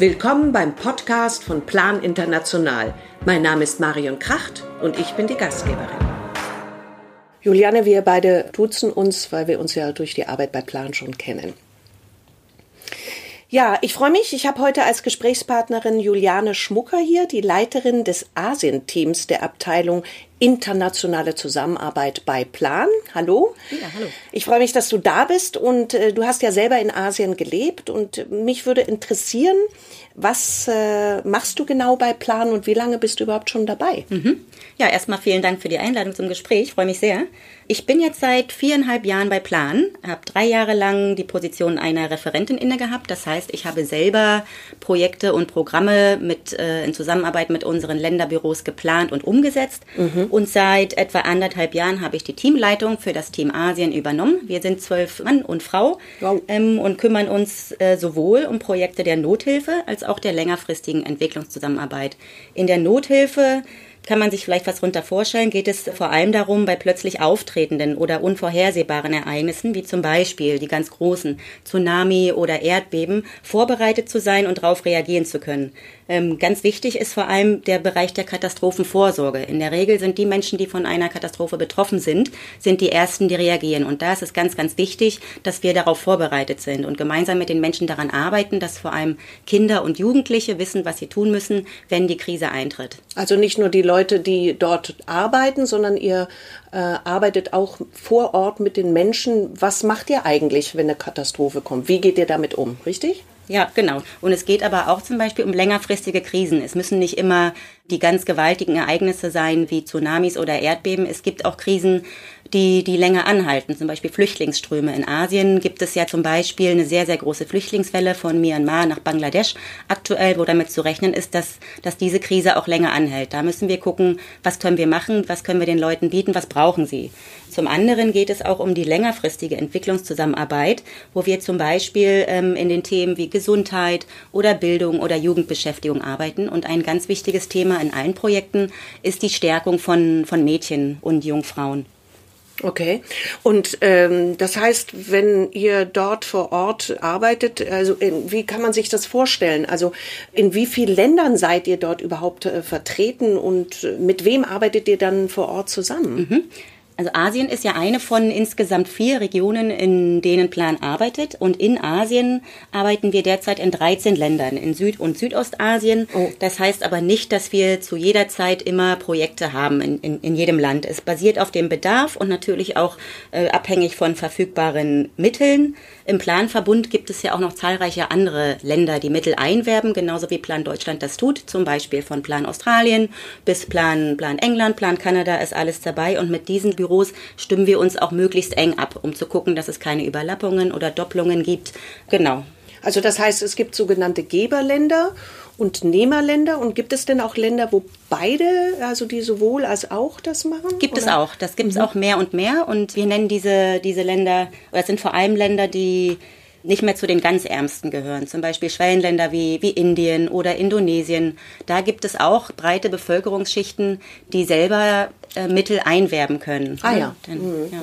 Willkommen beim Podcast von Plan International. Mein Name ist Marion Kracht und ich bin die Gastgeberin. Juliane, wir beide duzen uns, weil wir uns ja durch die Arbeit bei Plan schon kennen. Ja, ich freue mich. Ich habe heute als Gesprächspartnerin Juliane Schmucker hier, die Leiterin des Asien-Teams der Abteilung internationale Zusammenarbeit bei Plan. Hallo. Ja, hallo. Ich freue mich, dass du da bist und äh, du hast ja selber in Asien gelebt und mich würde interessieren, was äh, machst du genau bei Plan und wie lange bist du überhaupt schon dabei? Mhm. Ja, erstmal vielen Dank für die Einladung zum Gespräch. Ich freue mich sehr. Ich bin jetzt seit viereinhalb Jahren bei Plan, habe drei Jahre lang die Position einer Referentin inne gehabt. Das heißt, ich habe selber Projekte und Programme mit, äh, in Zusammenarbeit mit unseren Länderbüros geplant und umgesetzt. Mhm. Und seit etwa anderthalb Jahren habe ich die Teamleitung für das Team Asien übernommen. Wir sind zwölf Mann und Frau wow. ähm, und kümmern uns äh, sowohl um Projekte der Nothilfe als auch der längerfristigen Entwicklungszusammenarbeit. In der Nothilfe kann man sich vielleicht was runter vorstellen, geht es vor allem darum, bei plötzlich auftretenden oder unvorhersehbaren Ereignissen, wie zum Beispiel die ganz großen Tsunami oder Erdbeben, vorbereitet zu sein und darauf reagieren zu können. Ähm, ganz wichtig ist vor allem der Bereich der Katastrophenvorsorge. In der Regel sind die Menschen, die von einer Katastrophe betroffen sind, sind die ersten, die reagieren. Und da ist es ganz, ganz wichtig, dass wir darauf vorbereitet sind und gemeinsam mit den Menschen daran arbeiten, dass vor allem Kinder und Jugendliche wissen, was sie tun müssen, wenn die Krise eintritt. Also nicht nur die Leute, die dort arbeiten, sondern ihr äh, arbeitet auch vor Ort mit den Menschen. Was macht ihr eigentlich, wenn eine Katastrophe kommt? Wie geht ihr damit um, richtig? Ja, genau. Und es geht aber auch zum Beispiel um längerfristige Krisen. Es müssen nicht immer die ganz gewaltigen Ereignisse sein wie Tsunamis oder Erdbeben. Es gibt auch Krisen, die, die länger anhalten, zum Beispiel Flüchtlingsströme. In Asien gibt es ja zum Beispiel eine sehr, sehr große Flüchtlingswelle von Myanmar nach Bangladesch aktuell, wo damit zu rechnen ist, dass, dass diese Krise auch länger anhält. Da müssen wir gucken, was können wir machen, was können wir den Leuten bieten, was brauchen sie. Zum anderen geht es auch um die längerfristige Entwicklungszusammenarbeit, wo wir zum Beispiel ähm, in den Themen wie Gesundheit oder Bildung oder Jugendbeschäftigung arbeiten. Und ein ganz wichtiges Thema in allen Projekten ist die Stärkung von, von Mädchen und Jungfrauen. Okay. Und ähm, das heißt, wenn ihr dort vor Ort arbeitet, also in, wie kann man sich das vorstellen? Also in wie vielen Ländern seid ihr dort überhaupt äh, vertreten und äh, mit wem arbeitet ihr dann vor Ort zusammen? Mhm. Also Asien ist ja eine von insgesamt vier Regionen, in denen Plan arbeitet. Und in Asien arbeiten wir derzeit in 13 Ländern, in Süd- und Südostasien. Oh. Das heißt aber nicht, dass wir zu jeder Zeit immer Projekte haben in, in, in jedem Land. Es basiert auf dem Bedarf und natürlich auch äh, abhängig von verfügbaren Mitteln. Im Planverbund gibt es ja auch noch zahlreiche andere Länder, die Mittel einwerben, genauso wie Plan Deutschland das tut, zum Beispiel von Plan Australien bis Plan, Plan England, Plan Kanada ist alles dabei und mit diesen Büros stimmen wir uns auch möglichst eng ab, um zu gucken, dass es keine Überlappungen oder Doppelungen gibt. Genau. Also das heißt, es gibt sogenannte Geberländer und Nehmerländer. Und gibt es denn auch Länder, wo beide, also die sowohl als auch das machen? Gibt oder? es auch. Das gibt es mhm. auch mehr und mehr. Und wir nennen diese, diese Länder, oder es sind vor allem Länder, die nicht mehr zu den ganz Ärmsten gehören. Zum Beispiel Schwellenländer wie, wie Indien oder Indonesien. Da gibt es auch breite Bevölkerungsschichten, die selber äh, Mittel einwerben können. Ah ja. Dann, mhm. ja.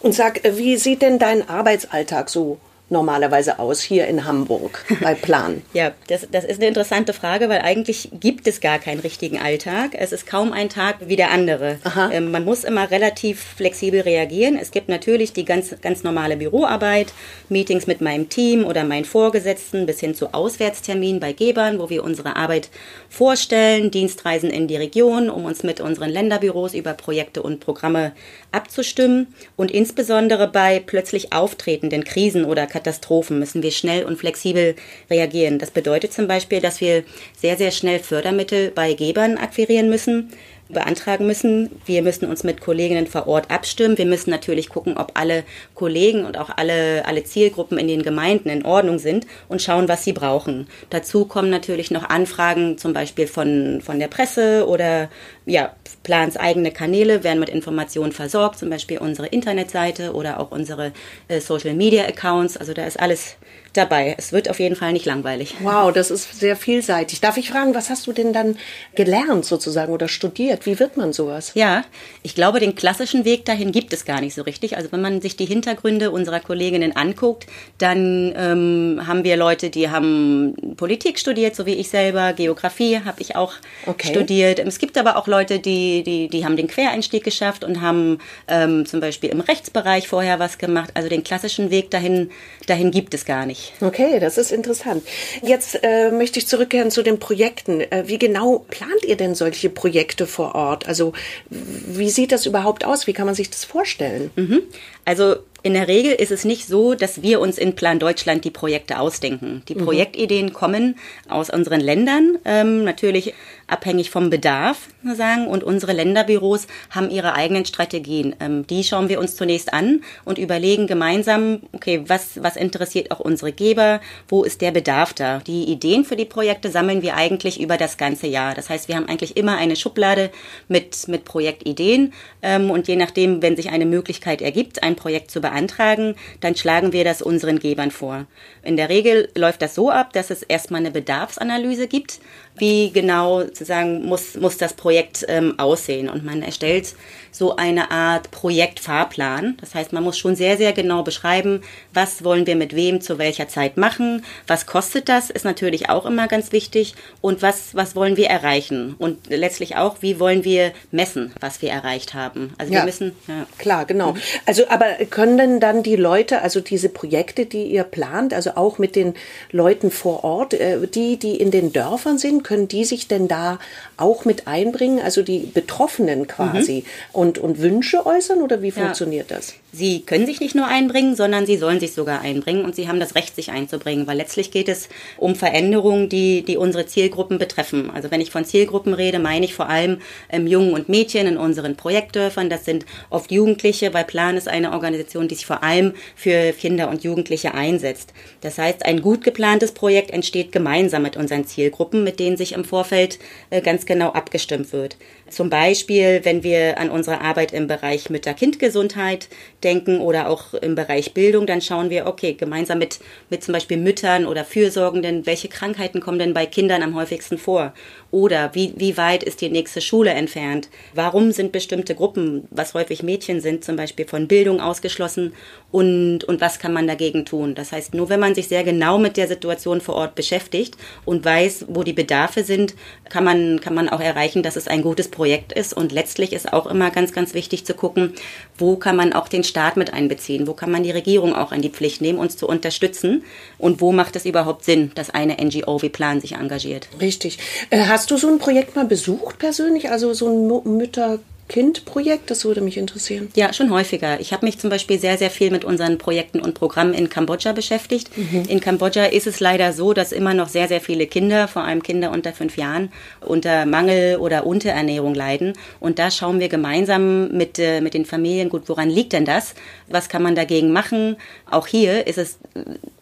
Und sag, wie sieht denn dein Arbeitsalltag so normalerweise aus hier in Hamburg bei Plan? ja, das, das ist eine interessante Frage, weil eigentlich gibt es gar keinen richtigen Alltag. Es ist kaum ein Tag wie der andere. Ähm, man muss immer relativ flexibel reagieren. Es gibt natürlich die ganz, ganz normale Büroarbeit, Meetings mit meinem Team oder meinen Vorgesetzten bis hin zu Auswärtsterminen bei Gebern, wo wir unsere Arbeit vorstellen, Dienstreisen in die Region, um uns mit unseren Länderbüros über Projekte und Programme abzustimmen und insbesondere bei plötzlich auftretenden Krisen oder Katastrophen müssen wir schnell und flexibel reagieren. Das bedeutet zum Beispiel, dass wir sehr, sehr schnell Fördermittel bei Gebern akquirieren müssen beantragen müssen. Wir müssen uns mit Kolleginnen vor Ort abstimmen. Wir müssen natürlich gucken, ob alle Kollegen und auch alle, alle Zielgruppen in den Gemeinden in Ordnung sind und schauen, was sie brauchen. Dazu kommen natürlich noch Anfragen zum Beispiel von, von der Presse oder ja, Plans eigene Kanäle werden mit Informationen versorgt, zum Beispiel unsere Internetseite oder auch unsere äh, Social Media Accounts. Also da ist alles dabei. Es wird auf jeden Fall nicht langweilig. Wow, das ist sehr vielseitig. Darf ich fragen, was hast du denn dann gelernt sozusagen oder studiert? Wie wird man sowas? Ja, ich glaube, den klassischen Weg dahin gibt es gar nicht so richtig. Also wenn man sich die Hintergründe unserer Kolleginnen anguckt, dann ähm, haben wir Leute, die haben Politik studiert, so wie ich selber. Geografie habe ich auch okay. studiert. Es gibt aber auch Leute, die, die, die haben den Quereinstieg geschafft und haben ähm, zum Beispiel im Rechtsbereich vorher was gemacht. Also den klassischen Weg dahin, dahin gibt es gar nicht. Okay, das ist interessant. Jetzt äh, möchte ich zurückkehren zu den Projekten. Äh, wie genau plant ihr denn solche Projekte vor Ort? Also wie sieht das überhaupt aus? Wie kann man sich das vorstellen? Mhm. Also in der Regel ist es nicht so, dass wir uns in Plan Deutschland die Projekte ausdenken. Die mhm. Projektideen kommen aus unseren Ländern, ähm, natürlich abhängig vom Bedarf sagen. Und unsere Länderbüros haben ihre eigenen Strategien. Ähm, die schauen wir uns zunächst an und überlegen gemeinsam, okay, was, was interessiert auch unsere Geber? Wo ist der Bedarf da? Die Ideen für die Projekte sammeln wir eigentlich über das ganze Jahr. Das heißt, wir haben eigentlich immer eine Schublade mit, mit Projektideen. Ähm, und je nachdem, wenn sich eine Möglichkeit ergibt, ein Projekt zu beantragen, dann schlagen wir das unseren Gebern vor. In der Regel läuft das so ab, dass es erstmal eine Bedarfsanalyse gibt. Wie genau sozusagen muss, muss das Projekt ähm, aussehen? Und man erstellt so eine Art Projektfahrplan. Das heißt, man muss schon sehr, sehr genau beschreiben, was wollen wir mit wem zu welcher Zeit machen, was kostet das, ist natürlich auch immer ganz wichtig und was, was wollen wir erreichen und letztlich auch, wie wollen wir messen, was wir erreicht haben. Also ja, wir müssen, ja. Klar, genau. Mhm. Also, aber können denn dann die Leute, also diese Projekte, die ihr plant, also auch mit den Leuten vor Ort, äh, die, die in den Dörfern sind, können die sich denn da auch mit einbringen, also die Betroffenen quasi? Mhm. Und und, Wünsche äußern oder wie funktioniert ja. das? Sie können sich nicht nur einbringen, sondern sie sollen sich sogar einbringen und sie haben das Recht, sich einzubringen, weil letztlich geht es um Veränderungen, die, die unsere Zielgruppen betreffen. Also wenn ich von Zielgruppen rede, meine ich vor allem ähm, Jungen und Mädchen in unseren Projektdörfern. Das sind oft Jugendliche, weil Plan ist eine Organisation, die sich vor allem für Kinder und Jugendliche einsetzt. Das heißt, ein gut geplantes Projekt entsteht gemeinsam mit unseren Zielgruppen, mit denen sich im Vorfeld äh, ganz genau abgestimmt wird. Zum Beispiel, wenn wir an unsere Arbeit im Bereich Mütter-Kind-Gesundheit denken oder auch im Bereich Bildung, dann schauen wir, okay, gemeinsam mit, mit zum Beispiel Müttern oder Fürsorgenden, welche Krankheiten kommen denn bei Kindern am häufigsten vor? Oder wie, wie weit ist die nächste Schule entfernt? Warum sind bestimmte Gruppen, was häufig Mädchen sind, zum Beispiel von Bildung ausgeschlossen? Und, und was kann man dagegen tun? Das heißt, nur wenn man sich sehr genau mit der Situation vor Ort beschäftigt und weiß, wo die Bedarfe sind, kann man, kann man auch erreichen, dass es ein gutes Projekt ist. Und letztlich ist auch immer ganz, ganz wichtig zu gucken, wo kann man auch den Staat mit einbeziehen? Wo kann man die Regierung auch in die Pflicht nehmen, uns zu unterstützen? Und wo macht es überhaupt Sinn, dass eine NGO wie Plan sich engagiert? Richtig. Äh, Hast du so ein Projekt mal besucht persönlich? Also so ein Mütter Kind-Projekt? Das würde mich interessieren. Ja, schon häufiger. Ich habe mich zum Beispiel sehr, sehr viel mit unseren Projekten und Programmen in Kambodscha beschäftigt. Mhm. In Kambodscha ist es leider so, dass immer noch sehr, sehr viele Kinder, vor allem Kinder unter fünf Jahren, unter Mangel oder Unterernährung leiden. Und da schauen wir gemeinsam mit, äh, mit den Familien, gut, woran liegt denn das? Was kann man dagegen machen? Auch hier ist es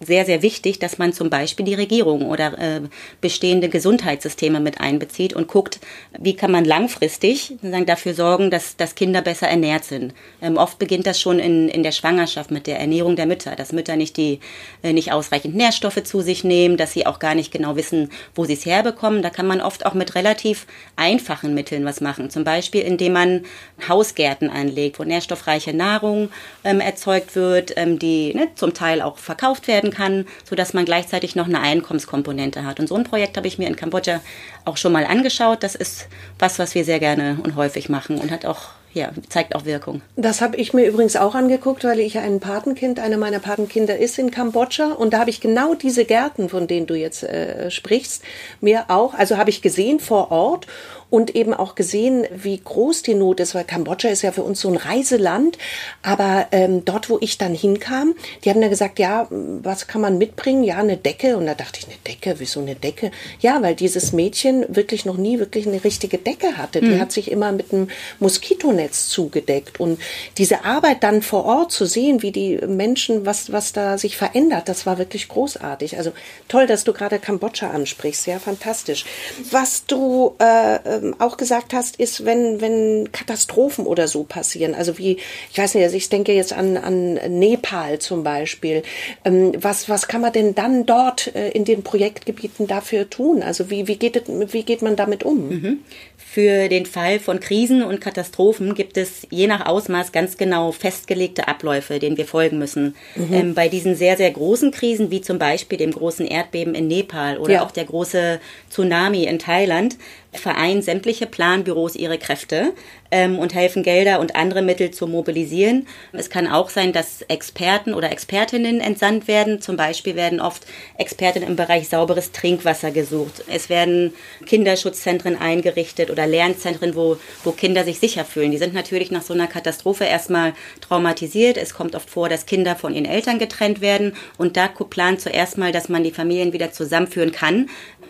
sehr, sehr wichtig, dass man zum Beispiel die Regierung oder äh, bestehende Gesundheitssysteme mit einbezieht und guckt, wie kann man langfristig dafür sorgen, sorgen, dass, dass Kinder besser ernährt sind. Ähm, oft beginnt das schon in, in der Schwangerschaft mit der Ernährung der Mütter, dass Mütter nicht, die, äh, nicht ausreichend Nährstoffe zu sich nehmen, dass sie auch gar nicht genau wissen, wo sie es herbekommen. Da kann man oft auch mit relativ einfachen Mitteln was machen. Zum Beispiel, indem man Hausgärten anlegt, wo nährstoffreiche Nahrung ähm, erzeugt wird, ähm, die ne, zum Teil auch verkauft werden kann, sodass man gleichzeitig noch eine Einkommenskomponente hat. Und so ein Projekt habe ich mir in Kambodscha auch schon mal angeschaut. Das ist was, was wir sehr gerne und häufig machen und hat auch ja, zeigt auch Wirkung. Das habe ich mir übrigens auch angeguckt, weil ich ein Patenkind, einer meiner Patenkinder ist in Kambodscha und da habe ich genau diese Gärten, von denen du jetzt äh, sprichst, mir auch, also habe ich gesehen vor Ort und eben auch gesehen, wie groß die Not ist, weil Kambodscha ist ja für uns so ein Reiseland. Aber ähm, dort, wo ich dann hinkam, die haben dann gesagt, ja, was kann man mitbringen? Ja, eine Decke. Und da dachte ich, eine Decke, wieso eine Decke? Ja, weil dieses Mädchen wirklich noch nie wirklich eine richtige Decke hatte. Die mhm. hat sich immer mit einem Moskitonetz zugedeckt. Und diese Arbeit dann vor Ort zu sehen, wie die Menschen, was, was da sich verändert, das war wirklich großartig. Also toll, dass du gerade Kambodscha ansprichst. Ja, fantastisch. Was du äh, ähm, auch gesagt hast, ist, wenn, wenn Katastrophen oder so passieren. Also wie, ich weiß nicht, also ich denke jetzt an, an Nepal zum Beispiel. Ähm, was, was kann man denn dann dort äh, in den Projektgebieten dafür tun? Also wie, wie, geht, wie geht man damit um? Mhm. Für den Fall von Krisen und Katastrophen gibt es je nach Ausmaß ganz genau festgelegte Abläufe, denen wir folgen müssen. Mhm. Ähm, bei diesen sehr, sehr großen Krisen, wie zum Beispiel dem großen Erdbeben in Nepal oder ja. auch der große Tsunami in Thailand, vereinen sämtliche Planbüros ihre Kräfte ähm, und helfen Gelder und andere Mittel zu mobilisieren. Es kann auch sein, dass Experten oder Expertinnen entsandt werden. Zum Beispiel werden oft Expertinnen im Bereich sauberes Trinkwasser gesucht. Es werden Kinderschutzzentren eingerichtet oder Lernzentren, wo, wo Kinder sich sicher fühlen. Die sind natürlich nach so einer Katastrophe erstmal traumatisiert. Es kommt oft vor, dass Kinder von ihren Eltern getrennt werden und da plant zuerst mal, dass man die Familien wieder zusammenführen kann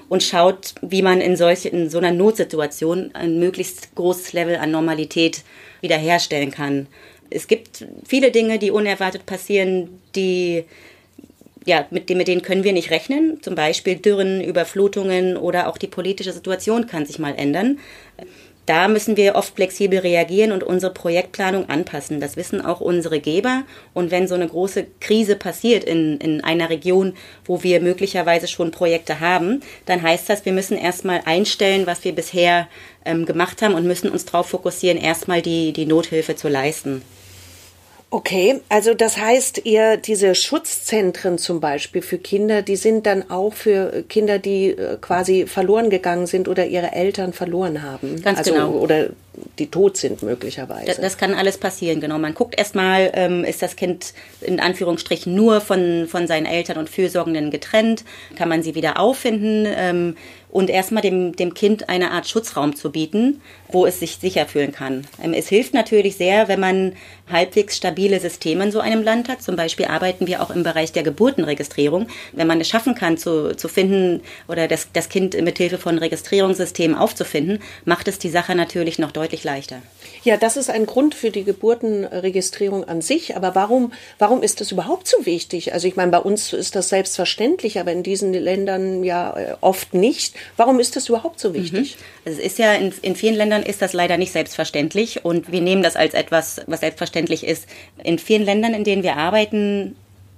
und schaut, wie man in, solch, in so einer Notsituation ein möglichst großes Level an Normalität wiederherstellen kann. Es gibt viele Dinge, die unerwartet passieren, die ja, mit, mit denen können wir nicht rechnen. Zum Beispiel Dürren, Überflutungen oder auch die politische Situation kann sich mal ändern da müssen wir oft flexibel reagieren und unsere Projektplanung anpassen. Das wissen auch unsere Geber. Und wenn so eine große Krise passiert in, in einer Region, wo wir möglicherweise schon Projekte haben, dann heißt das, wir müssen erstmal einstellen, was wir bisher ähm, gemacht haben und müssen uns darauf fokussieren, erstmal die, die Nothilfe zu leisten. Okay, also das heißt, ihr diese Schutzzentren zum Beispiel für Kinder, die sind dann auch für Kinder, die äh, quasi verloren gegangen sind oder ihre Eltern verloren haben. Ganz also, genau. Oder die tot sind möglicherweise. Das, das kann alles passieren, genau. Man guckt erstmal, ähm, ist das Kind in Anführungsstrichen nur von, von seinen Eltern und Fürsorgenden getrennt? Kann man sie wieder auffinden? Ähm, und erstmal dem, dem Kind eine Art Schutzraum zu bieten, wo es sich sicher fühlen kann. Ähm, es hilft natürlich sehr, wenn man halbwegs stabile Systeme in so einem Land hat. Zum Beispiel arbeiten wir auch im Bereich der Geburtenregistrierung. Wenn man es schaffen kann, zu, zu finden oder das, das Kind mithilfe von Registrierungssystemen aufzufinden, macht es die Sache natürlich noch deutlich leichter. Ja, das ist ein Grund für die Geburtenregistrierung an sich. Aber warum, warum ist das überhaupt so wichtig? Also ich meine, bei uns ist das selbstverständlich, aber in diesen Ländern ja äh, oft nicht. Warum ist das überhaupt so wichtig? Mhm. Also es ist ja in, in vielen Ländern ist das leider nicht selbstverständlich und wir nehmen das als etwas, was selbstverständlich ist. In vielen Ländern, in denen wir arbeiten,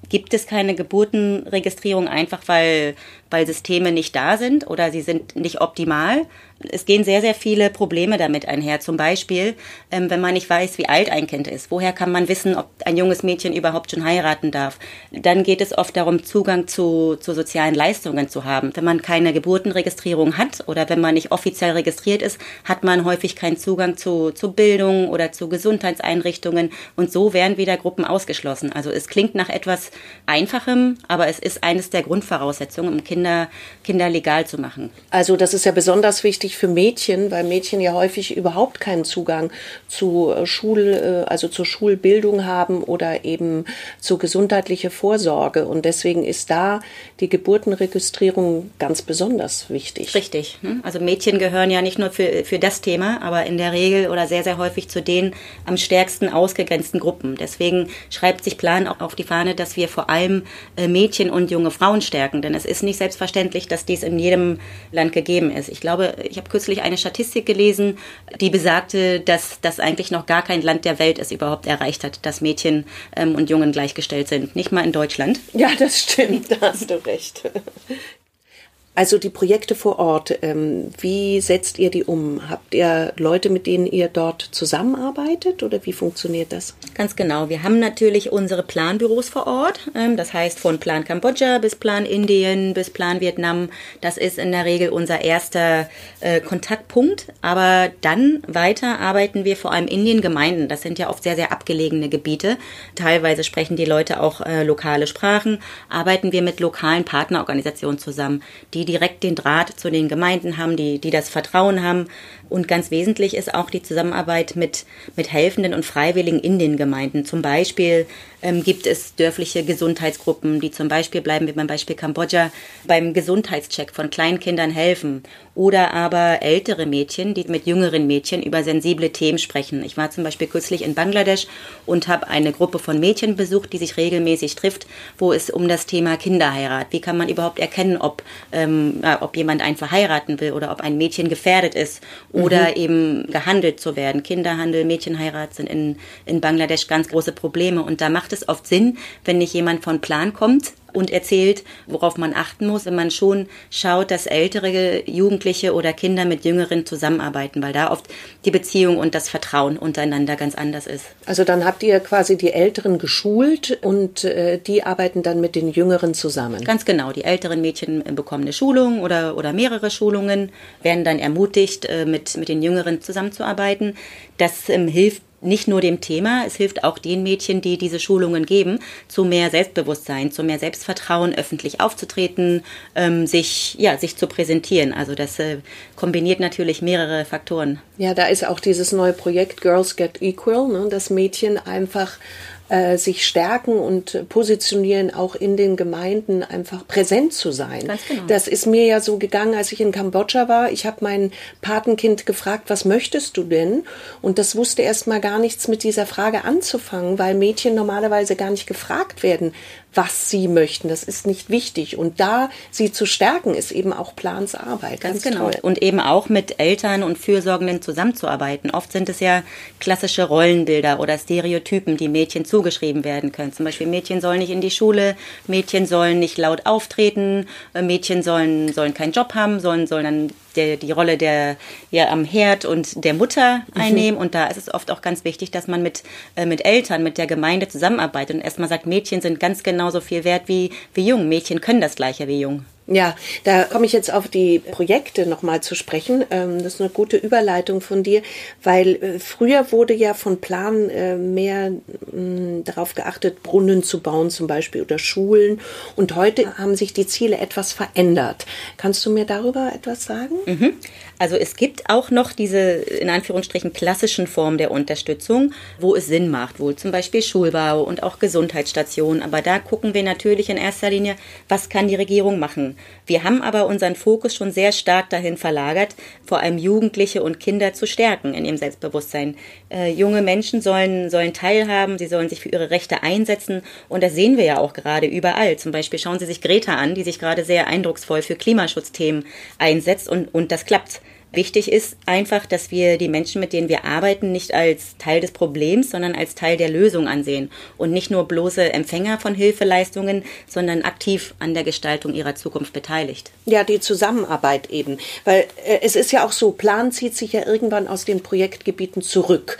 gibt es keine Geburtenregistrierung einfach, weil, weil Systeme nicht da sind oder sie sind nicht optimal, es gehen sehr, sehr viele Probleme damit einher. Zum Beispiel, ähm, wenn man nicht weiß, wie alt ein Kind ist. Woher kann man wissen, ob ein junges Mädchen überhaupt schon heiraten darf? Dann geht es oft darum, Zugang zu, zu sozialen Leistungen zu haben. Wenn man keine Geburtenregistrierung hat oder wenn man nicht offiziell registriert ist, hat man häufig keinen Zugang zu, zu Bildung oder zu Gesundheitseinrichtungen. Und so werden wieder Gruppen ausgeschlossen. Also es klingt nach etwas Einfachem, aber es ist eines der Grundvoraussetzungen, um Kinder, Kinder legal zu machen. Also das ist ja besonders wichtig für Mädchen, weil Mädchen ja häufig überhaupt keinen Zugang zu äh, Schul, äh, also zur Schulbildung haben oder eben zu gesundheitlicher Vorsorge. Und deswegen ist da die Geburtenregistrierung ganz besonders wichtig. Richtig. Hm? Also Mädchen gehören ja nicht nur für, für das Thema, aber in der Regel oder sehr, sehr häufig zu den am stärksten ausgegrenzten Gruppen. Deswegen schreibt sich Plan auch auf die Fahne, dass wir vor allem äh, Mädchen und junge Frauen stärken. Denn es ist nicht selbstverständlich, dass dies in jedem Land gegeben ist. Ich glaube, ich habe kürzlich eine Statistik gelesen, die besagte, dass das eigentlich noch gar kein Land der Welt es überhaupt erreicht hat, dass Mädchen ähm, und Jungen gleichgestellt sind. Nicht mal in Deutschland. Ja, das stimmt, da hast du recht. Also die Projekte vor Ort, ähm, wie setzt ihr die um? Habt ihr Leute, mit denen ihr dort zusammenarbeitet oder wie funktioniert das? Ganz genau. Wir haben natürlich unsere Planbüros vor Ort. Ähm, das heißt von Plan Kambodscha bis Plan Indien bis Plan Vietnam. Das ist in der Regel unser erster äh, Kontaktpunkt. Aber dann weiter arbeiten wir vor allem in den Gemeinden. Das sind ja oft sehr, sehr abgelegene Gebiete. Teilweise sprechen die Leute auch äh, lokale Sprachen. Arbeiten wir mit lokalen Partnerorganisationen zusammen, die direkt den Draht zu den Gemeinden haben, die, die das Vertrauen haben. Und ganz wesentlich ist auch die Zusammenarbeit mit, mit Helfenden und Freiwilligen in den Gemeinden. Zum Beispiel ähm, gibt es dörfliche Gesundheitsgruppen, die zum Beispiel, bleiben wir beim Beispiel Kambodscha, beim Gesundheitscheck von Kleinkindern helfen. Oder aber ältere Mädchen, die mit jüngeren Mädchen über sensible Themen sprechen. Ich war zum Beispiel kürzlich in Bangladesch und habe eine Gruppe von Mädchen besucht, die sich regelmäßig trifft, wo es um das Thema Kinderheirat, wie kann man überhaupt erkennen, ob ähm, ob jemand einen verheiraten will oder ob ein Mädchen gefährdet ist oder mhm. eben gehandelt zu werden. Kinderhandel, Mädchenheirat sind in, in Bangladesch ganz große Probleme und da macht es oft Sinn, wenn nicht jemand von Plan kommt, und erzählt, worauf man achten muss, wenn man schon schaut, dass ältere Jugendliche oder Kinder mit Jüngeren zusammenarbeiten, weil da oft die Beziehung und das Vertrauen untereinander ganz anders ist. Also dann habt ihr quasi die Älteren geschult und äh, die arbeiten dann mit den Jüngeren zusammen. Ganz genau. Die älteren Mädchen bekommen eine Schulung oder, oder mehrere Schulungen, werden dann ermutigt, äh, mit, mit den Jüngeren zusammenzuarbeiten. Das ähm, hilft nicht nur dem Thema, es hilft auch den Mädchen, die diese Schulungen geben, zu mehr Selbstbewusstsein, zu mehr Selbstvertrauen, öffentlich aufzutreten, ähm, sich, ja, sich zu präsentieren. Also das äh, kombiniert natürlich mehrere Faktoren. Ja, da ist auch dieses neue Projekt Girls Get Equal, ne, dass Mädchen einfach äh, sich stärken und positionieren, auch in den Gemeinden einfach präsent zu sein. Ganz genau. Das ist mir ja so gegangen, als ich in Kambodscha war. Ich habe mein Patenkind gefragt, was möchtest du denn? Und das wusste erst mal gar nichts mit dieser Frage anzufangen, weil Mädchen normalerweise gar nicht gefragt werden, was sie möchten. Das ist nicht wichtig. Und da sie zu stärken, ist eben auch Plans Arbeit. Ganz, Ganz genau. Toll. Und eben auch mit Eltern und Fürsorgenden zusammenzuarbeiten. Oft sind es ja klassische Rollenbilder oder Stereotypen, die Mädchen zugeschrieben werden können. Zum Beispiel Mädchen sollen nicht in die Schule, Mädchen sollen nicht laut auftreten, äh, Mädchen sollen, sollen keinen Job haben, sollen, sollen dann der, die Rolle der ja am Herd und der Mutter mhm. einnehmen. Mhm. Und da ist es oft auch ganz wichtig, dass man mit, äh, mit Eltern, mit der Gemeinde zusammenarbeitet und erstmal sagt, Mädchen sind ganz genauso viel wert wie, wie Jungen. Mädchen können das gleiche wie Jungen. Ja, da komme ich jetzt auf die Projekte nochmal zu sprechen. Ähm, das ist eine gute Überleitung von dir, weil äh, früher wurde ja von Plan äh, mehr mm, darauf geachtet, Brunnen zu bauen zum Beispiel oder Schulen. Und heute haben sich die Ziele etwas verändert. Kannst du mir darüber etwas sagen? Mhm. Also es gibt auch noch diese in Anführungsstrichen klassischen Formen der Unterstützung, wo es Sinn macht, wohl zum Beispiel Schulbau und auch Gesundheitsstationen. Aber da gucken wir natürlich in erster Linie, was kann die Regierung machen. Wir haben aber unseren Fokus schon sehr stark dahin verlagert, vor allem Jugendliche und Kinder zu stärken in ihrem Selbstbewusstsein. Äh, junge Menschen sollen, sollen teilhaben, sie sollen sich für ihre Rechte einsetzen und das sehen wir ja auch gerade überall. Zum Beispiel schauen Sie sich Greta an, die sich gerade sehr eindrucksvoll für Klimaschutzthemen einsetzt und, und das klappt. Wichtig ist einfach, dass wir die Menschen, mit denen wir arbeiten, nicht als Teil des Problems, sondern als Teil der Lösung ansehen und nicht nur bloße Empfänger von Hilfeleistungen, sondern aktiv an der Gestaltung ihrer Zukunft beteiligt. Ja, die Zusammenarbeit eben, weil äh, es ist ja auch so, Plan zieht sich ja irgendwann aus den Projektgebieten zurück.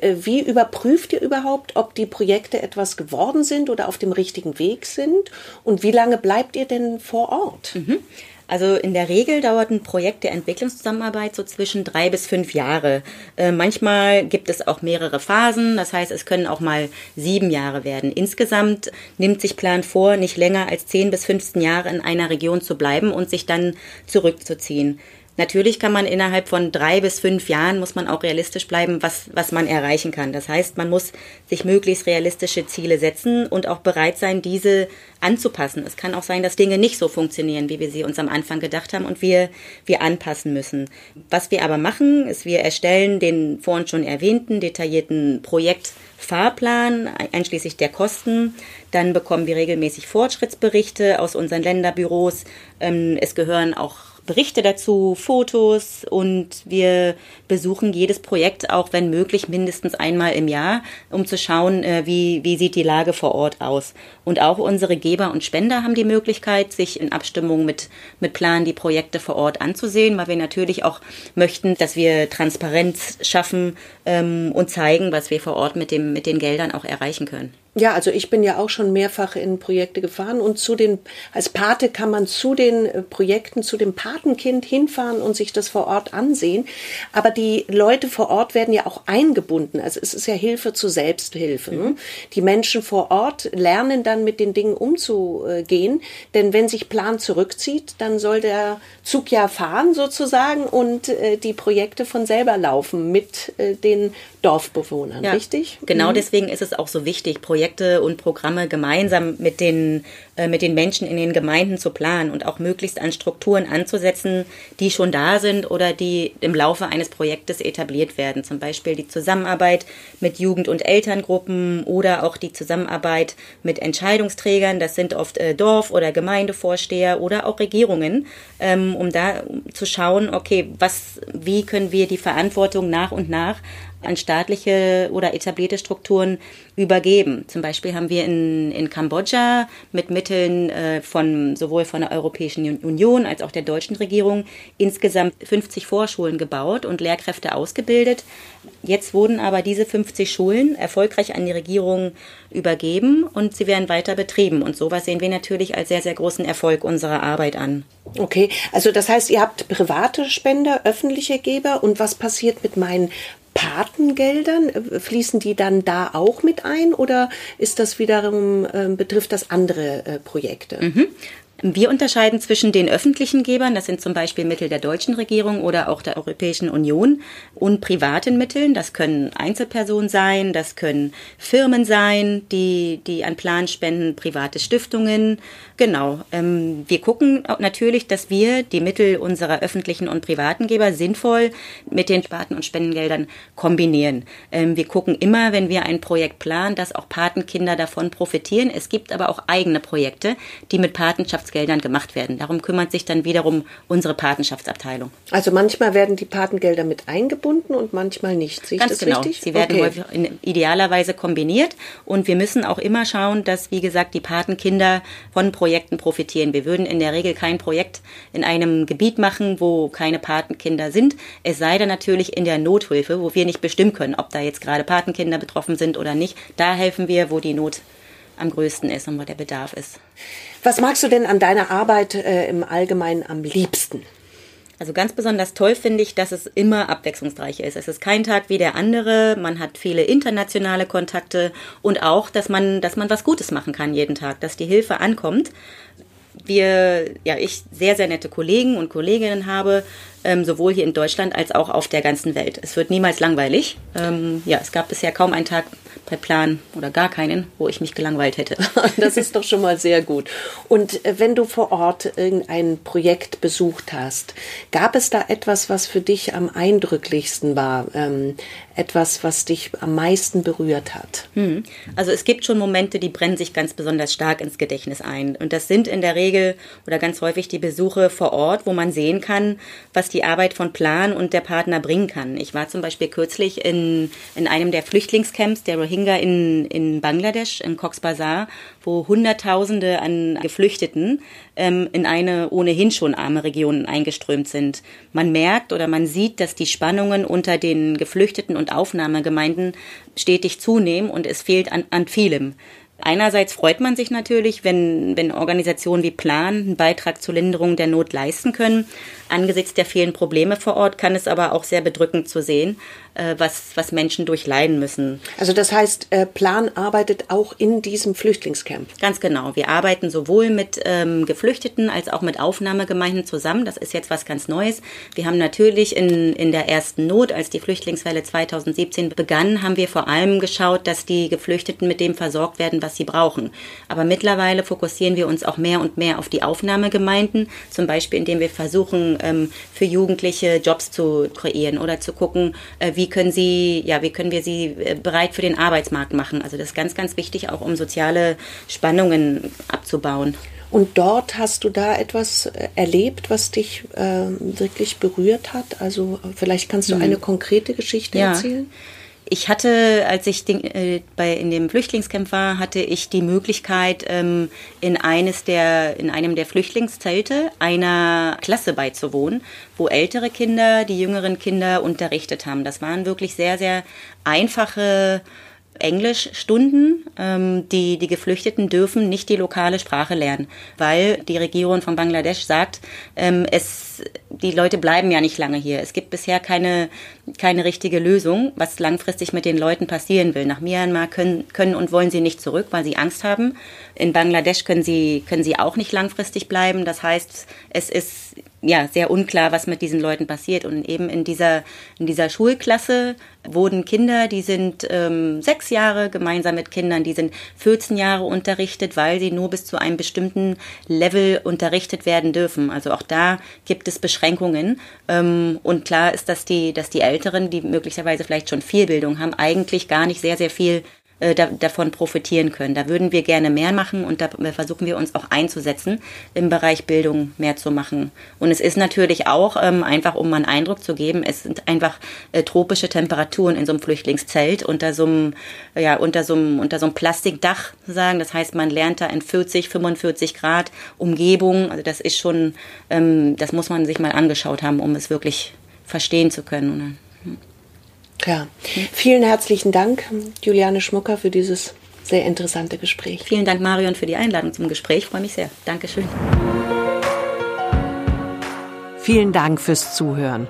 Äh, wie überprüft ihr überhaupt, ob die Projekte etwas geworden sind oder auf dem richtigen Weg sind und wie lange bleibt ihr denn vor Ort? Mhm. Also in der Regel dauert ein Projekt der Entwicklungszusammenarbeit so zwischen drei bis fünf Jahre. Äh, manchmal gibt es auch mehrere Phasen, das heißt, es können auch mal sieben Jahre werden. Insgesamt nimmt sich Plan vor, nicht länger als zehn bis 15 Jahre in einer Region zu bleiben und sich dann zurückzuziehen. Natürlich kann man innerhalb von drei bis fünf Jahren muss man auch realistisch bleiben, was, was man erreichen kann. Das heißt, man muss sich möglichst realistische Ziele setzen und auch bereit sein, diese anzupassen. Es kann auch sein, dass Dinge nicht so funktionieren, wie wir sie uns am Anfang gedacht haben und wir, wir anpassen müssen. Was wir aber machen, ist, wir erstellen den vorhin schon erwähnten detaillierten Projektfahrplan, einschließlich der Kosten. Dann bekommen wir regelmäßig Fortschrittsberichte aus unseren Länderbüros. Ähm, es gehören auch Berichte dazu, Fotos und wir besuchen jedes Projekt auch, wenn möglich, mindestens einmal im Jahr, um zu schauen, äh, wie, wie sieht die Lage vor Ort aus. Und auch unsere Geber und Spender haben die Möglichkeit, sich in Abstimmung mit, mit Plan die Projekte vor Ort anzusehen, weil wir natürlich auch möchten, dass wir Transparenz schaffen ähm, und zeigen, was wir vor Ort mit, dem, mit den Geldern auch erreichen können. Ja, also ich bin ja auch schon mehrfach in Projekte gefahren und zu den, als Pate kann man zu den äh, Projekten, zu dem Patenkind hinfahren und sich das vor Ort ansehen. Aber die Leute vor Ort werden ja auch eingebunden. Also es ist ja Hilfe zur Selbsthilfe. Ne? Mhm. Die Menschen vor Ort lernen dann mit den Dingen umzugehen. Denn wenn sich Plan zurückzieht, dann soll der Zug ja fahren sozusagen und äh, die Projekte von selber laufen mit äh, den Dorfbewohnern, ja, richtig? Genau mhm. deswegen ist es auch so wichtig, Projekte Projekte und Programme gemeinsam mit den, äh, mit den Menschen in den Gemeinden zu planen und auch möglichst an Strukturen anzusetzen, die schon da sind oder die im Laufe eines Projektes etabliert werden. Zum Beispiel die Zusammenarbeit mit Jugend- und Elterngruppen oder auch die Zusammenarbeit mit Entscheidungsträgern. Das sind oft äh, Dorf- oder Gemeindevorsteher oder auch Regierungen, ähm, um da zu schauen, okay, was, wie können wir die Verantwortung nach und nach an staatliche oder etablierte Strukturen übergeben. Zum Beispiel haben wir in, in Kambodscha mit Mitteln äh, von sowohl von der Europäischen Union als auch der deutschen Regierung insgesamt 50 Vorschulen gebaut und Lehrkräfte ausgebildet. Jetzt wurden aber diese 50 Schulen erfolgreich an die Regierung übergeben und sie werden weiter betrieben. Und sowas sehen wir natürlich als sehr, sehr großen Erfolg unserer Arbeit an. Okay, also das heißt, ihr habt private Spender, öffentliche Geber und was passiert mit meinen Patengeldern? Fließen die dann da auch mit ein oder ist das wiederum, äh, betrifft das andere äh, Projekte? Mhm. Wir unterscheiden zwischen den öffentlichen Gebern, das sind zum Beispiel Mittel der deutschen Regierung oder auch der Europäischen Union, und privaten Mitteln, das können Einzelpersonen sein, das können Firmen sein, die, die an Plan spenden, private Stiftungen. Genau. Ähm, wir gucken natürlich, dass wir die Mittel unserer öffentlichen und privaten Geber sinnvoll mit den Sparten- und Spendengeldern kombinieren. Ähm, wir gucken immer, wenn wir ein Projekt planen, dass auch Patenkinder davon profitieren. Es gibt aber auch eigene Projekte, die mit Patenschafts Patenschaftsgeldern gemacht werden. Darum kümmert sich dann wiederum unsere Patenschaftsabteilung. Also manchmal werden die Patengelder mit eingebunden und manchmal nicht. Sehe Ganz genau. Richtig? Sie werden okay. in idealerweise kombiniert und wir müssen auch immer schauen, dass, wie gesagt, die Patenkinder von Projekten profitieren. Wir würden in der Regel kein Projekt in einem Gebiet machen, wo keine Patenkinder sind. Es sei denn natürlich in der Nothilfe, wo wir nicht bestimmen können, ob da jetzt gerade Patenkinder betroffen sind oder nicht. Da helfen wir, wo die Not am größten ist und wo der Bedarf ist. Was magst du denn an deiner Arbeit äh, im Allgemeinen am liebsten? Also ganz besonders toll finde ich, dass es immer abwechslungsreich ist. Es ist kein Tag wie der andere. Man hat viele internationale Kontakte und auch, dass man, dass man was Gutes machen kann jeden Tag, dass die Hilfe ankommt. Wir, ja, ich sehr, sehr nette Kollegen und Kolleginnen habe, ähm, sowohl hier in Deutschland als auch auf der ganzen Welt. Es wird niemals langweilig. Ähm, ja, es gab bisher kaum einen Tag bei Plan oder gar keinen, wo ich mich gelangweilt hätte. das ist doch schon mal sehr gut. Und äh, wenn du vor Ort irgendein Projekt besucht hast, gab es da etwas, was für dich am eindrücklichsten war? Ähm, etwas, was dich am meisten berührt hat? Hm. Also es gibt schon Momente, die brennen sich ganz besonders stark ins Gedächtnis ein. Und das sind in der Regel oder ganz häufig die Besuche vor Ort, wo man sehen kann, was die Arbeit von Plan und der Partner bringen kann. Ich war zum Beispiel kürzlich in, in einem der Flüchtlingscamps der Rohingya in, in Bangladesch, in Cox's Bazar, wo Hunderttausende an Geflüchteten ähm, in eine ohnehin schon arme Region eingeströmt sind. Man merkt oder man sieht, dass die Spannungen unter den Geflüchteten und Aufnahmegemeinden stetig zunehmen und es fehlt an, an vielem. Einerseits freut man sich natürlich, wenn, wenn Organisationen wie Plan einen Beitrag zur Linderung der Not leisten können. Angesichts der vielen Probleme vor Ort kann es aber auch sehr bedrückend zu sehen, äh, was, was Menschen durchleiden müssen. Also das heißt, äh, Plan arbeitet auch in diesem Flüchtlingscamp. Ganz genau. Wir arbeiten sowohl mit ähm, Geflüchteten als auch mit Aufnahmegemeinden zusammen. Das ist jetzt was ganz Neues. Wir haben natürlich in, in der ersten Not, als die Flüchtlingswelle 2017 begann, haben wir vor allem geschaut, dass die Geflüchteten mit dem versorgt werden, was sie brauchen. Aber mittlerweile fokussieren wir uns auch mehr und mehr auf die Aufnahmegemeinden, zum Beispiel indem wir versuchen, ähm, für Jugendliche Jobs zu kreieren oder zu gucken, äh, wie können sie, ja, wie können wir sie äh, bereit für den Arbeitsmarkt machen. Also das ist ganz, ganz wichtig, auch um soziale Spannungen abzubauen. Und dort hast du da etwas äh, erlebt, was dich äh, wirklich berührt hat? Also vielleicht kannst du hm. eine konkrete Geschichte ja. erzählen? Ich hatte, als ich den, äh, bei, in dem Flüchtlingscamp war, hatte ich die Möglichkeit, ähm, in, eines der, in einem der Flüchtlingszelte einer Klasse beizuwohnen, wo ältere Kinder die jüngeren Kinder unterrichtet haben. Das waren wirklich sehr, sehr einfache Englischstunden. Ähm, die, die Geflüchteten dürfen nicht die lokale Sprache lernen, weil die Regierung von Bangladesch sagt, ähm, es, die Leute bleiben ja nicht lange hier. Es gibt bisher keine, keine richtige Lösung, was langfristig mit den Leuten passieren will. Nach Myanmar können, können und wollen sie nicht zurück, weil sie Angst haben. In Bangladesch können sie, können sie auch nicht langfristig bleiben. Das heißt, es ist ja sehr unklar, was mit diesen Leuten passiert. Und eben in dieser, in dieser Schulklasse wurden Kinder, die sind ähm, sechs Jahre gemeinsam mit Kindern, die sind 14 Jahre unterrichtet, weil sie nur bis zu einem bestimmten Level unterrichtet werden dürfen. Also auch da gibt es Beschränkungen. Ähm, und klar ist, dass die, dass die Älteren, die möglicherweise vielleicht schon viel Bildung haben, eigentlich gar nicht sehr, sehr viel äh, da, davon profitieren können. Da würden wir gerne mehr machen und da versuchen wir uns auch einzusetzen, im Bereich Bildung mehr zu machen. Und es ist natürlich auch, ähm, einfach um mal einen Eindruck zu geben, es sind einfach äh, tropische Temperaturen in so einem Flüchtlingszelt unter so einem, ja, unter so einem, unter so einem Plastikdach sagen. Das heißt, man lernt da in 40, 45 Grad Umgebung. Also das ist schon, ähm, das muss man sich mal angeschaut haben, um es wirklich verstehen zu können. Ja, vielen herzlichen Dank, Juliane Schmucker, für dieses sehr interessante Gespräch. Vielen Dank, Marion, für die Einladung zum Gespräch. Ich freue mich sehr. Dankeschön. Vielen Dank fürs Zuhören.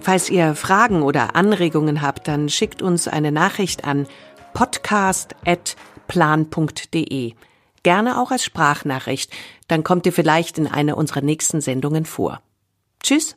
Falls ihr Fragen oder Anregungen habt, dann schickt uns eine Nachricht an podcast.plan.de. Gerne auch als Sprachnachricht. Dann kommt ihr vielleicht in einer unserer nächsten Sendungen vor. Tschüss.